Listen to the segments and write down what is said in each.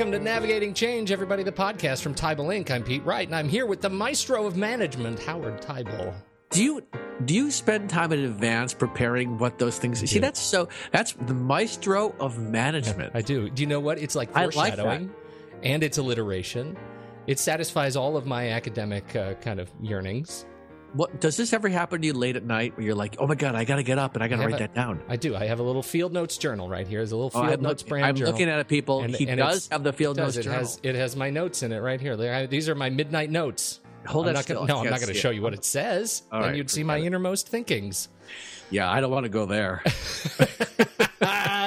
Welcome to Navigating Change, everybody, the podcast from Teibel Inc. I'm Pete Wright, and I'm here with the maestro of management, Howard Teibel. Do you do you spend time in advance preparing what those things? See, that's so. That's the maestro of management. I do. Do you know what? It's like I like foreshadowing, and it's alliteration. It satisfies all of my academic uh, kind of yearnings. What does this ever happen to you late at night where you're like, oh my god, I got to get up and I got to I write a- that down? I do. I have a little field notes journal right here. There's a little Oh, field I'm, notes look- brand I'm journal. looking at it, people. And- he and does have the field notes It journal. has it has my notes in it right here. These are my midnight notes. Hold I'm that gonna, no, I'm can't going to show it. you what it says. All then right, you'd see my it. innermost thinkings. yeah, I don't want to go there.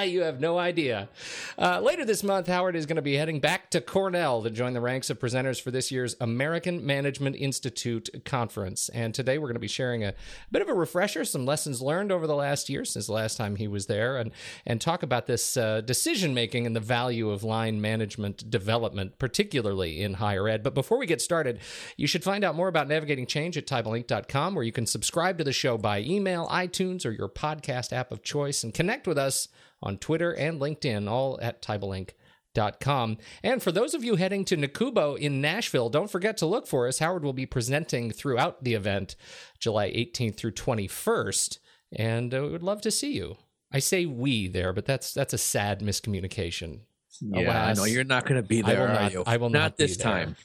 You have no idea. Uh, later this month, Howard is going to be heading back to Cornell to join the ranks of presenters for this year's American Management Institute conference. And today we're going to be sharing a bit of a refresher, some lessons learned over the last year since the last time he was there, and and talk about this uh, decision making and the value of line management development, particularly in higher ed. But before we get started, you should find out more about navigating change at teibelinc.com, where you can subscribe to the show by email, iTunes, or your podcast app of choice, and connect with us on Twitter and LinkedIn, all at teibelinc.com. And for those of you heading to NACUBO in Nashville, don't forget to look for us. Howard will be presenting throughout the event, July 18th through 21st, and uh, we would love to see you. I say we there, but that's that's a sad miscommunication. yeah, I Alas, know you're not going to be I there, will are you? I will not be this time.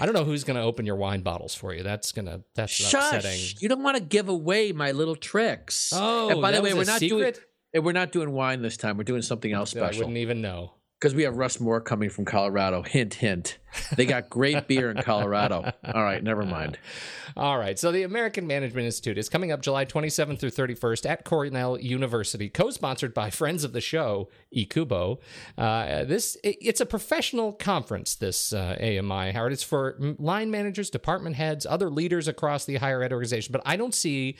I don't know who's going to open your wine bottles for you. That's gonna that's upsetting. Shush! You don't want to give away my little tricks. Oh, and by the way, was we're not secret? doing. And We're not doing wine this time. We're doing something else special. I wouldn't even know. Because we have Russ Moore coming from Colorado. Hint, hint. They got great beer in Colorado. All right, never mind. All right. So the American Management Institute is coming up July 27th through 31st at Cornell University, co-sponsored by friends of the show, EACUBO. Uh, this it- it's a professional conference. This uh, AMI, Howard. It's for line managers, department heads, other leaders across the higher ed organization. But I don't see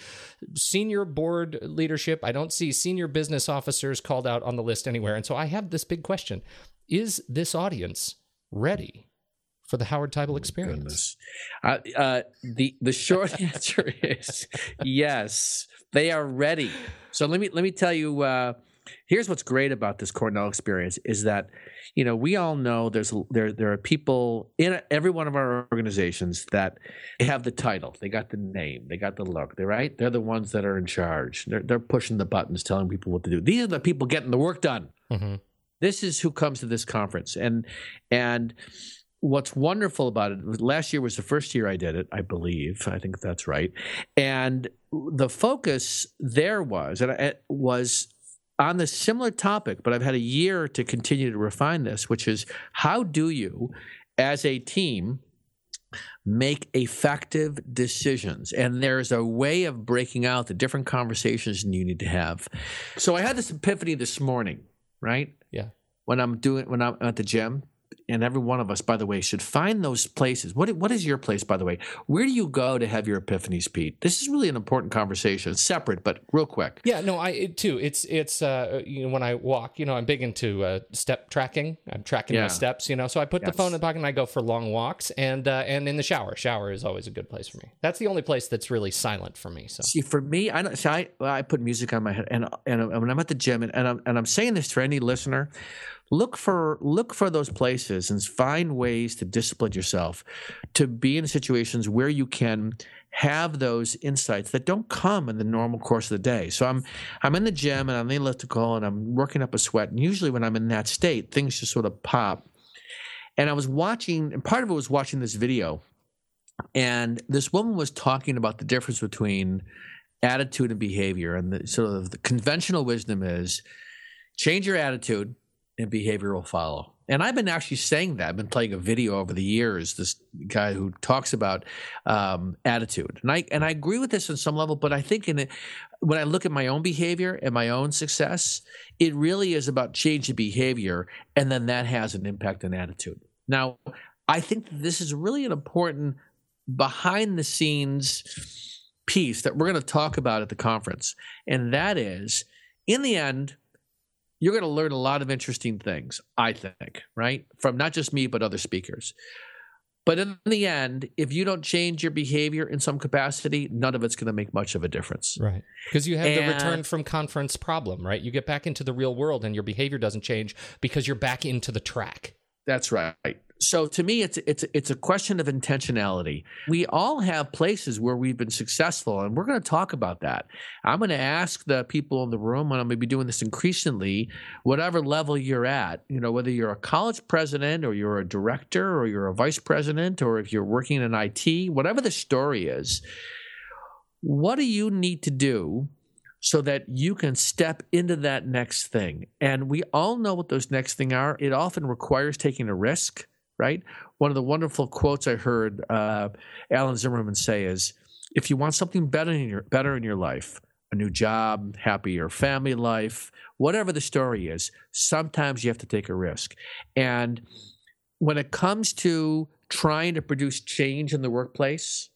senior board leadership. I don't see senior business officers called out on the list anywhere. And so I have this big question: Is this audience ready for the Howard Teibel experience? Uh, uh, the the short answer is yes. They are ready. So let me let me tell you. Uh, here's what's great about this Cornell experience is that you know we all know there's there there are people in every one of our organizations that have the title, they got the name, they got the look. They're right. They're the ones that are in charge. They're they're pushing the buttons, telling people what to do. These are the people getting the work done. Mhm. This is who comes to this conference. And and what's wonderful about it last year was the first year i did it i believe. I think that's right. And the focus there was and it was on this similar topic but i've had a year to continue to refine this which is how do you as a team make effective decisions? And there's a way of breaking out the different conversations you need to have. So i had this epiphany this morning right Yeah. when i'm doing when i'm at the gym and every one of us by the way should find those places what what is your place by the way where do you go to have your epiphanies pete this is really an important conversation it's separate but real quick Yeah, no, I it, too. It's it's uh you know when I walk, you know, I'm big into uh, step tracking. I'm tracking my steps, you know. So I put the phone in the pocket and I go for long walks, and uh, and in the shower. Shower is always a good place for me. That's the only place that's really silent for me. So See, for me, I don't. See, I I put music on my head, and and when I'm at the gym, and, and I'm and I'm saying this for any listener, look for look for those places and find ways to discipline yourself, to be in situations where you can have those insights that don't come in the normal course of the day. So I'm I'm in the gym and I'm the elliptical and I'm working up a sweat, and usually when I'm in that state, things just sort of pop. And I was watching, and part of it was watching this video and this woman was talking about the difference between attitude and behavior and the sort of the conventional wisdom is change your attitude and behavior will follow. And i've been actually saying that. I've been playing a video over the years this guy who talks about um, attitude. And i and i agree with this on some level but i think in it when i look at my own behavior and my own success it really is about changing behavior and then that has an impact on attitude. Now i think this is really an important behind the scenes piece that we're going to talk about at the conference. And that is, in the end, you're going to learn a lot of interesting things, I think, right? From not just me, but other speakers. But in the end, if you don't change your behavior in some capacity, none of it's going to make much of a difference. right, because you have the return from conference problem, right? You get back into the real world and your behavior doesn't change because you're back into the track. That's right. So to me, it's it's it's a question of intentionality. We all have places where we've been successful, and we're going to talk about that. I'm going to ask the people in the room, and I'm going to be doing this increasingly, whatever level you're at. You know, whether you're a college president, or you're a director, or you're a vice president, or if you're working in IT, whatever the story is, what do you need to do so that you can step into that next thing. And we all know what those next thing are. It often requires taking a risk, right? One of the wonderful quotes I heard uh, Alan Zimmerman say is, "If you want something better in your better in your life, a new job, happier family life, whatever the story is, sometimes you have to take a risk." And when it comes to trying to produce change in the workplace,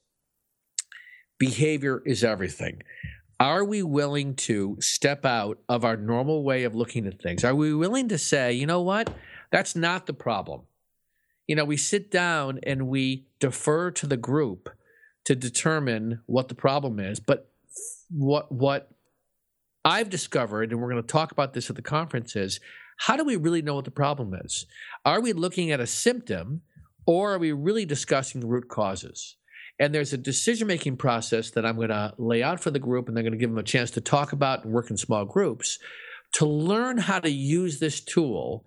behavior is everything are we willing to step out of our normal way of looking at things? Are we willing to say, you know what? That's not the problem. You know, we sit down and we defer to the group to determine what the problem is. But what what I've discovered, and we're going to talk about this at the conference, is how do we really know what the problem is? Are we looking at a symptom or are we really discussing the root causes? And there's a decision making process that I'm going to lay out for the group, and they're going to give them a chance to talk about and work in small groups to learn how to use this tool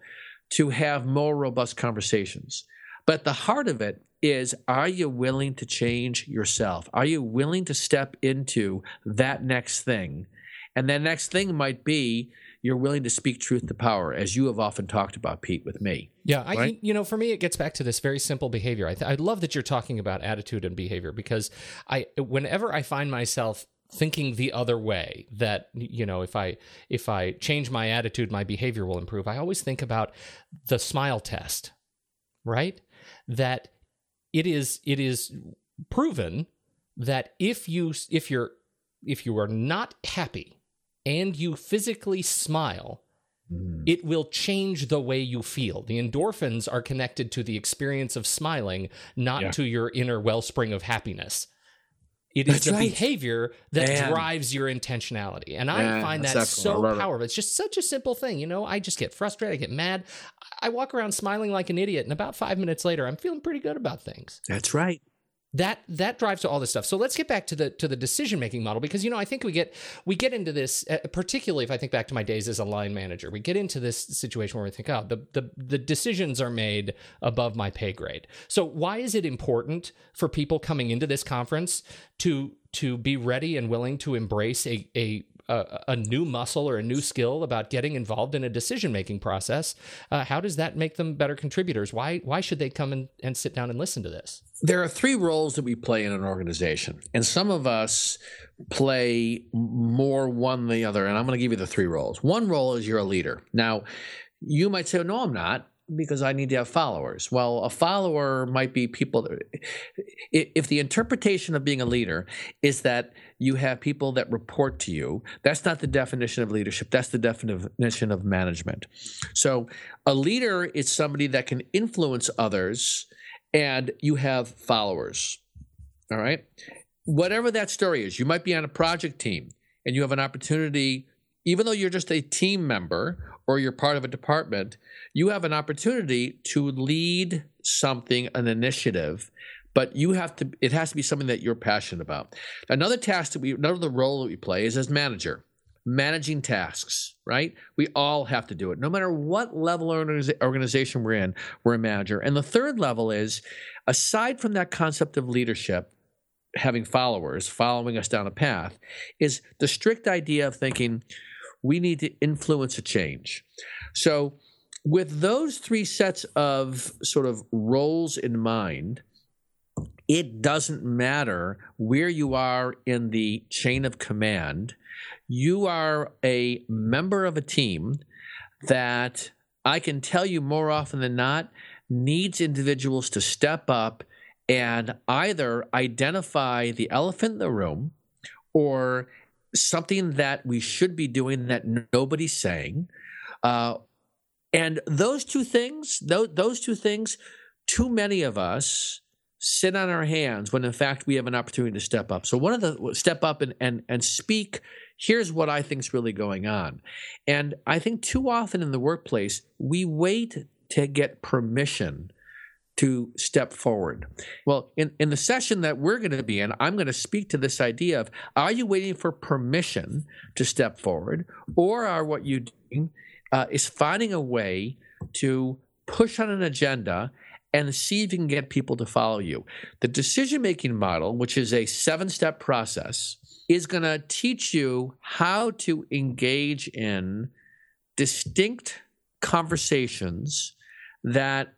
to have more robust conversations. But the heart of it is are you willing to change yourself? Are you willing to step into that next thing? And that next thing might be you're willing to speak truth to power, as you have often talked about, Pete, with me. Yeah, I, right? you know, for me, it gets back to this very simple behavior. I, th- I love that you're talking about attitude and behavior because I, whenever I find myself thinking the other way that you know if i if i change my attitude my behavior will improve i always think about the smile test right that it is it is proven that if you if you're if you are not happy and you physically smile, mm. it will change the way you feel. The endorphins are connected to the experience of smiling, not yeah. to your inner wellspring of happiness. It is that's the right. behavior that Man. drives your intentionality. And I find that so powerful. It. It's just such a simple thing. You know, I just get frustrated, I get mad. I walk around smiling like an idiot, and about five minutes later, I'm feeling pretty good about things. That's right that that drives to all this stuff. So let's get back to the to the decision making model because you know i think we get we get into this uh, particularly if i think back to my days as a line manager we get into this situation where we think oh the, the the decisions are made above my pay grade. So why is it important for people coming into this conference to to be ready and willing to embrace a, a a, a, new muscle or a new skill about getting involved in a decision making process, uh, how does that make them better contributors? Why why should they come and, and sit down and listen to this? There are three roles that we play in an organization, and some of us play more one than the other. And I'm going to give you the three roles. One role is you're a leader. Now, you might say, "No, I'm not." Because I need to have followers. Well, a follower might be people. If the interpretation of being a leader is that you have people that report to you, that's not the definition of leadership. That's the definition of management. So, a leader is somebody that can influence others, and you have followers. All right. Whatever that story is, you might be on a project team and you have an opportunity, even though you're just a team member or you're part of a department, you have an opportunity to lead something, an initiative, but you have to, it has to be something that you're passionate about. Another task that we, another role that we play is as manager, managing tasks, right? We all have to do it. No matter what level organization we're in, we're a manager. And the third level is, aside from that concept of leadership, having followers following us down a path, is the strict idea of thinking, we need to influence a change. So, with those three sets of sort of roles in mind, it doesn't matter where you are in the chain of command. You are a member of a team that I can tell you more often than not needs individuals to step up and either identify the elephant in the room or something that we should be doing that nobody's saying. Uh, and those two things, those, those two things, too many of us sit on our hands when in fact we have an opportunity to step up. So one of the step up and and and speak, here's what I think is really going on. And I think too often in the workplace, we wait to get permission to step forward. Well, in, in the session that we're going to be in, I'm going to speak to this idea of are you waiting for permission to step forward, or are what you doing uh, is finding a way to push on an agenda and see if you can get people to follow you. The decision making model, which is a seven step process, is going to teach you how to engage in distinct conversations that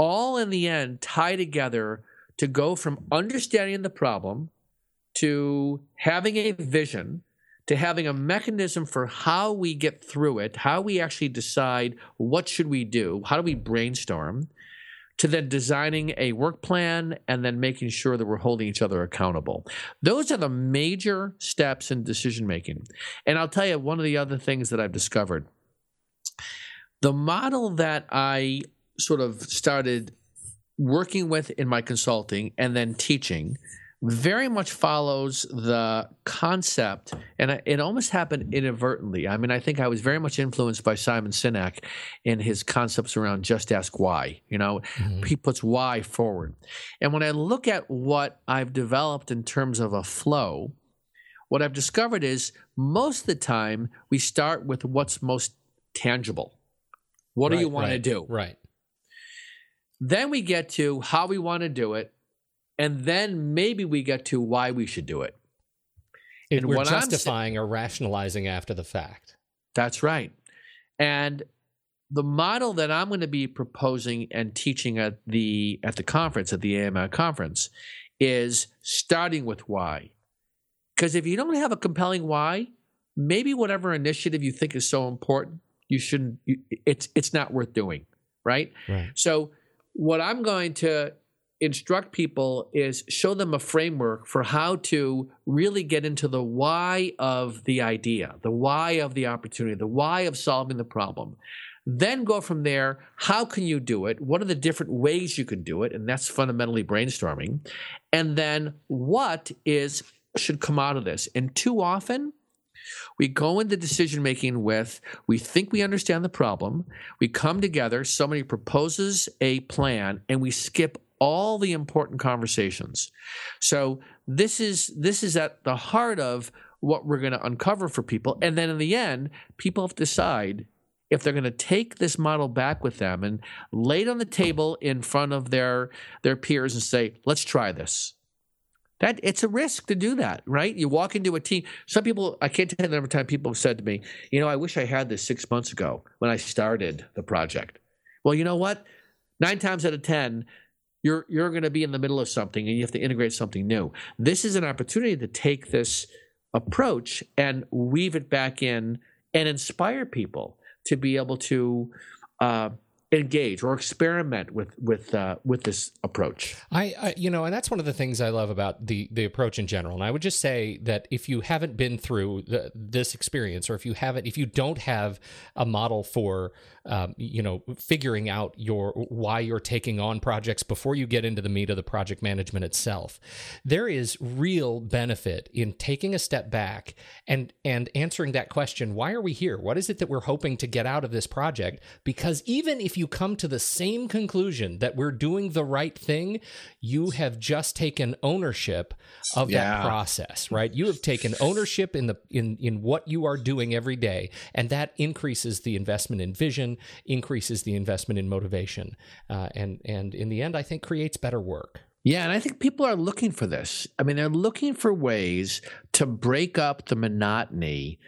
all in the end tie together to go from understanding the problem to having a vision to having a mechanism for how we get through it how we actually decide what should we do how do we brainstorm to then designing a work plan and then making sure that we're holding each other accountable. Those are the major steps in decision making and i'll tell you one of the other things that i've discovered. The model that i sort of started working with in my consulting and then teaching very much follows the concept, and it almost happened inadvertently. I mean, I think I was very much influenced by Simon Sinek in his concepts around just ask why. You know, mm-hmm. he puts why forward. And when I look at what I've developed in terms of a flow, what I've discovered is most of the time we start with what's most tangible. What right, do you want right, to do? Right. Then we get to how we want to do it. And then maybe we get to why we should do it. And we're justifying or rationalizing after the fact. That's right. And the model that I'm going to be proposing and teaching at the at the conference at the AMI conference is starting with why. Because if you don't have a compelling why, maybe whatever initiative you think is so important, you shouldn't. You, it's it's not worth doing, right? right? So what I'm going to instruct people is show them a framework for how to really get into the why of the idea, the why of the opportunity, the why of solving the problem. Then go from there. How can you do it? What are the different ways you can do it? And that's fundamentally brainstorming. And then what is should come out of this? And too often, we go into decision making with we think we understand the problem, we come together, somebody proposes a plan, and we skip all the important conversations. So this is this is at the heart of what we're going to uncover for people. And then in the end, people have to decide if they're going to take this model back with them and lay it on the table in front of their their peers and say, "Let's try this." That it's a risk to do that, right? You walk into a team. Some people, I can't tell you the number of times people have said to me, you know, I wish I had this six months ago when I started the project. Well, you know what? Nine times out of ten, you're you're going to be in the middle of something and you have to integrate something new. This is an opportunity to take this approach and weave it back in and inspire people to be able to uh, engage or experiment with with uh, with this approach. I, I, you know, and that's one of the things I love about the the approach in general. And I would just say that if you haven't been through the, this experience, or if you haven't, if you don't have a model for um, you know, figuring out your why you're taking on projects before you get into the meat of the project management itself. There is real benefit in taking a step back and and answering that question, why are we here? What is it that we're hoping to get out of this project? Because even if you come to the same conclusion that we're doing the right thing, you have just taken ownership of yeah. that process, right? You have taken ownership in the in in what you are doing every day, and that increases the investment in vision increases the investment in motivation, uh, and and in the end, I think creates better work. Yeah, and I think people are looking for this. I mean, they're looking for ways to break up the monotony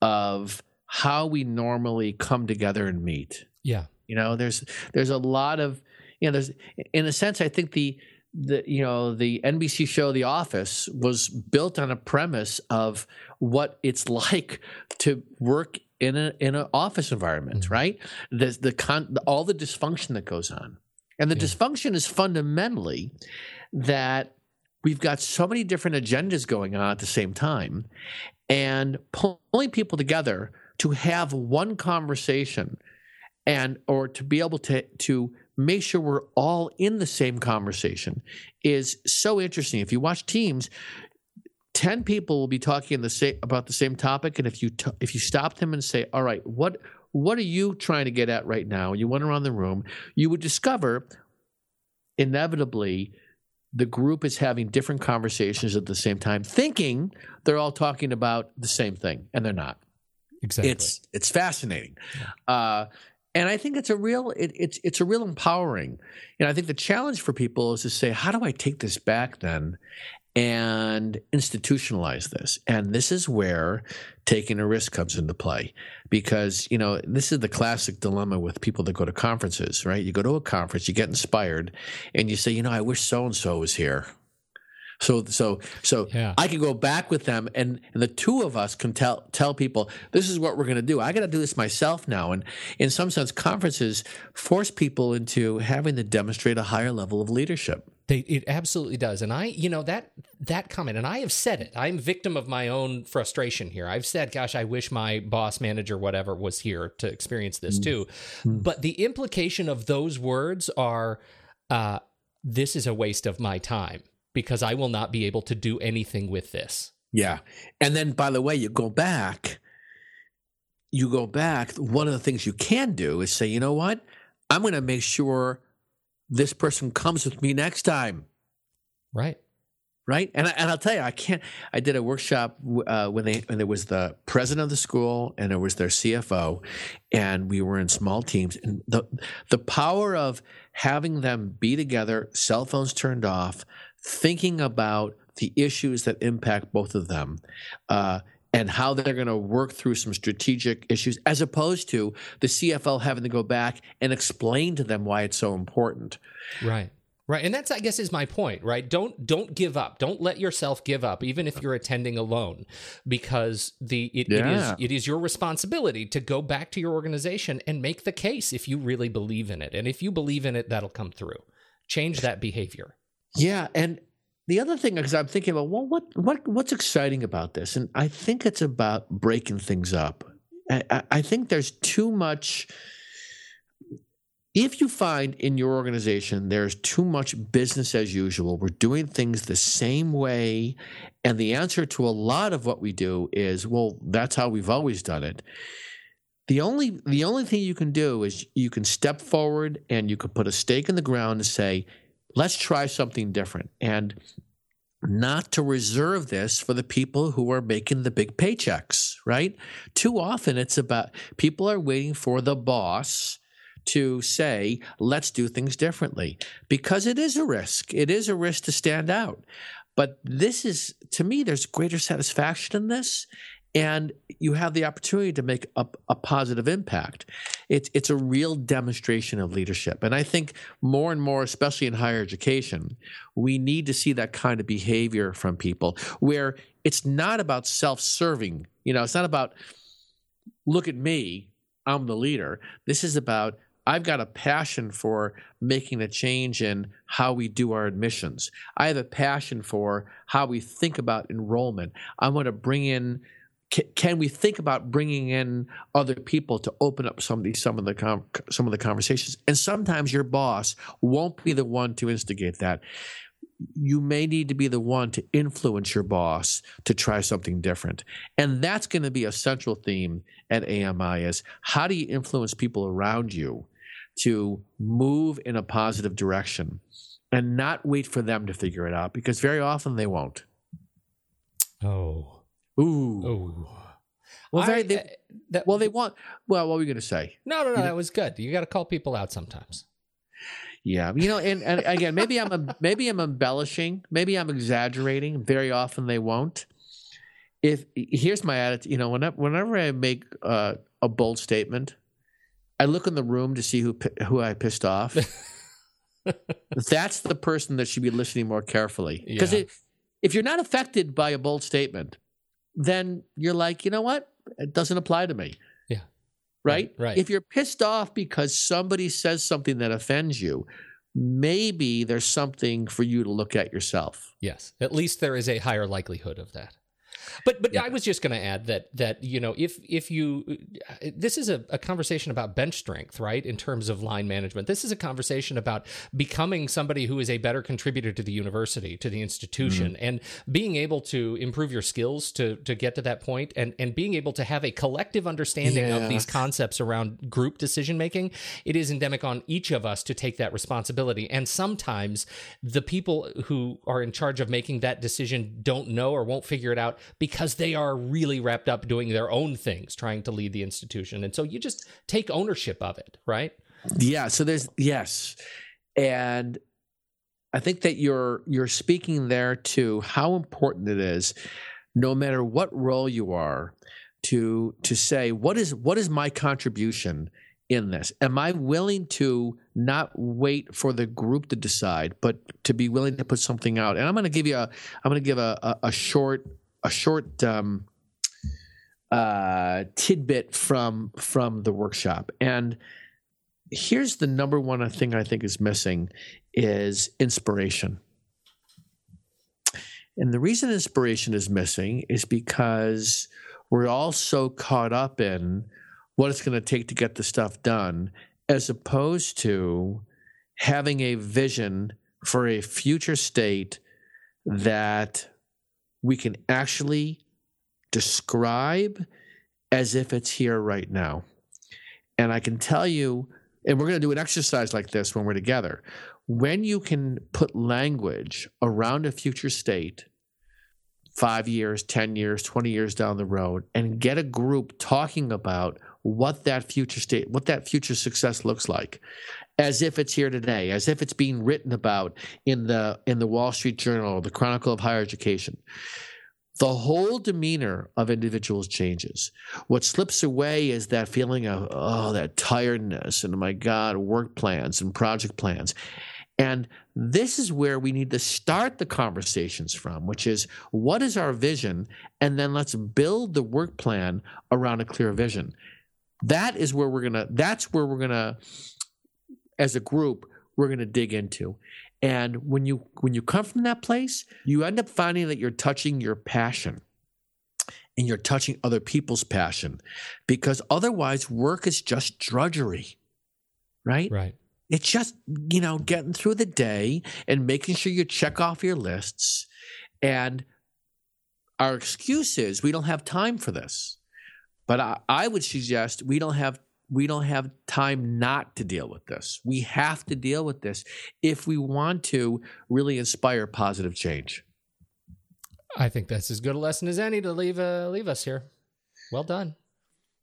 of how we normally come together and meet. Yeah. You know, there's there's a lot of you know, there's in a sense I think the the you know the NBC show The Office was built on a premise of what it's like to work in a in an office environment, mm-hmm. right? There's the con all the dysfunction that goes on, and the yeah. dysfunction is fundamentally that we've got so many different agendas going on at the same time, and pulling people together to have one conversation, and or to be able to to make sure we're all in the same conversation is so interesting. If you watch teams, 10 people will be talking the same, about the same topic and if you t- if you stop them and say all right what what are you trying to get at right now? You went around the room, you would discover inevitably the group is having different conversations at the same time, thinking they're all talking about the same thing, and they're not. Exactly. It's it's fascinating, uh, and I think it's a real it, it's it's a real empowering. And I think the challenge for people is to say, how do I take this back then and institutionalize this. And this is where taking a risk comes into play because, you know, this is the classic dilemma with people that go to conferences, right? You go to a conference, you get inspired, and you say, you know, I wish so and so was here. So so so yeah. I can go back with them and, and the two of us can tell tell people this is what we're going to do. I got to do this myself now and in some sense conferences force people into having to demonstrate a higher level of leadership. They, it absolutely does, and I, you know that that comment, and I have said it. I'm victim of my own frustration here. I've said, "Gosh, I wish my boss, manager, whatever, was here to experience this mm. too." Mm. But the implication of those words are, uh, "This is a waste of my time because I will not be able to do anything with this." Yeah, and then by the way, you go back. You go back. One of the things you can do is say, "You know what? I'm going to make sure." this person comes with me next time. Right. Right. And, and I'll tell you, I can't, I did a workshop uh, when they, when there was the president of the school and there was their CFO and we were in small teams and the, the power of having them be together, cell phones turned off, thinking about the issues that impact both of them, uh, and how they're going to work through some strategic issues, as opposed to the CFL having to go back and explain to them why it's so important. Right. Right. And that's I guess is my point, right? Don't don't give up. Don't let yourself give up even if you're attending alone because the it, yeah. it is it is your responsibility to go back to your organization and make the case if you really believe in it. And if you believe in it that'll come through. Change that behavior. Yeah, and the other thing, because I'm thinking about, well, what, what, what's exciting about this? And I think it's about breaking things up. I, I think there's too much. If you find in your organization there's too much business as usual, we're doing things the same way, and the answer to a lot of what we do is, well, that's how we've always done it. The only the only thing you can do is you can step forward and you can put a stake in the ground and say, let's try something different. And not to reserve this for the people who are making the big paychecks, right? Too often it's about people are waiting for the boss to say, let's do things differently because it is a risk. It is a risk to stand out. But this is, to me, there's greater satisfaction in this and you have the opportunity to make a, a, positive impact. It's it's a real demonstration of leadership, and I think more and more, especially in higher education, we need to see that kind of behavior from people, where it's not about self-serving. You know, it's not about look at me, I'm the leader. This is about I've got a passion for making a change in how we do our admissions. I have a passion for how we think about enrollment. I want to bring in can, we think about bringing in other people to open up some of these some of the com, some of the conversations? And sometimes your boss won't be the one to instigate that. You may need to be the one to influence your boss to try something different. And that's going to be a central theme at ami is how do you influence people around you to move in a positive direction and not wait for them to figure it out? Because very often they won't. Oh Ooh. Ooh. Well, very, they, uh, that, well, they want. Well, what were you going to say? No, no, no. You that know? was good. You got to call people out sometimes. Yeah, you know, and, and again, maybe I'm a, maybe I'm embellishing, maybe I'm exaggerating. Very often they won't. If here's my attitude, you know, whenever whenever I make uh, a bold statement, I look in the room to see who who I pissed off. That's the person that should be listening more carefully. Because yeah. if you're not affected by a bold statement, then you're like, you know what? It doesn't apply to me. Yeah. Right? Right. If you're pissed off because somebody says something that offends you, maybe there's something for you to look at yourself. Yes. At least there is a higher likelihood of that. But but yeah. I was just going to add that that you know if if you this is a, a, conversation about bench strength, right? In terms of line management, this is a conversation about becoming somebody who is a better contributor to the university, to the institution, mm-hmm. and being able to improve your skills to to get to that point, and and being able to have a collective understanding yeah. of these concepts around group decision making. It is endemic on each of us to take that responsibility, and sometimes the people who are in charge of making that decision don't know or won't figure it out because they are really wrapped up doing their own things, trying to lead the institution. And so you just take ownership of it, right? Yeah. So there's, yes. And I think that you're you're speaking there to how important it is, no matter what role you are, to to say what is what is my contribution in this? Am I willing to not wait for the group to decide, but to be willing to put something out? And I'm going to give you a I'm going to give a, a, a short a short um, uh, tidbit from from the workshop. And here's the number one thing I think is missing is inspiration. And the reason inspiration is missing is because we're all so caught up in what it's going to take to get the stuff done, as opposed to having a vision for a future state that we can actually describe as if it's here right now. And I can tell you, and we're going to do an exercise like this when we're together. When you can put language around a future state, five years, 10 years, 20 years down the road, and get a group talking about what that future state, what that future success looks like, as if it's here today, as if it's being written about in the in the Wall Street Journal the Chronicle of Higher Education. The whole demeanor of individuals changes. What slips away is that feeling of oh, that tiredness and oh my God, work plans and project plans. And this is where we need to start the conversations from, which is what is our vision? And then let's build the work plan around a clear vision. That is where we're gonna, that's where we're gonna as a group we're going to dig into. And when you when you come from that place, you end up finding that you're touching your passion and you're touching other people's passion because otherwise work is just drudgery. Right? Right. It's just, you know, getting through the day and making sure you check off your lists. And our excuse is we don't have time for this. But I, I would suggest we don't have we don't have time not to deal with this. We have to deal with this if we want to really inspire positive change. I think that's as good a lesson as any to leave uh, leave us here. Well done.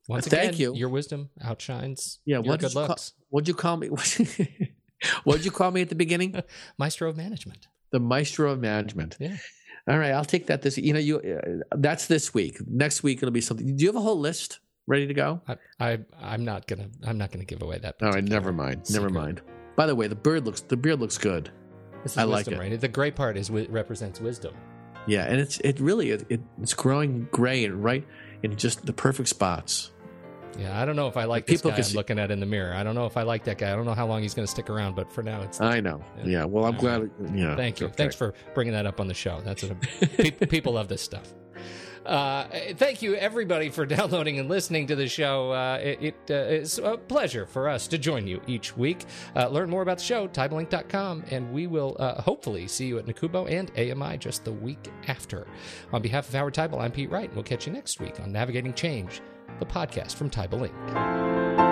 Once Thank again, you. Your wisdom outshines yeah, your good looks. Call, what'd you call me? what'd you call me at the beginning? Maestro of management. The maestro of management. Yeah. All right, I'll take that this. You know, you uh, that's this week. Next week it'll be something. Do you have a whole list? Ready to go? I, I am not gonna I'm not gonna give away that. All right, never mind. Secret. Never mind. By the way, the bird looks the beard looks good. This is I wisdom, like it. Right? The gray part is represents wisdom. Yeah, and it's it really it, it it's growing gray and right in just the perfect spots. Yeah, I don't know if I like this People guy I'm looking at in the mirror. I don't know if I like that guy. I don't know how long he's going to stick around, but for now, it's. I know. Yeah. yeah well, I'm All glad. Right. Yeah. Thank you. Okay. Thanks for bringing that up on the show. That's a, people love this stuff. Uh, thank you, everybody, for downloading and listening to the show. Uh, it, uh, is a pleasure for us to join you each week. Uh, learn more about the show, TeibelInc.com, and we will uh, hopefully see you at NACUBO and AMI just the week after. On behalf of Howard Teibel, I'm Pete Wright, and we'll catch you next week on Navigating Change, the podcast from Teibel Inc.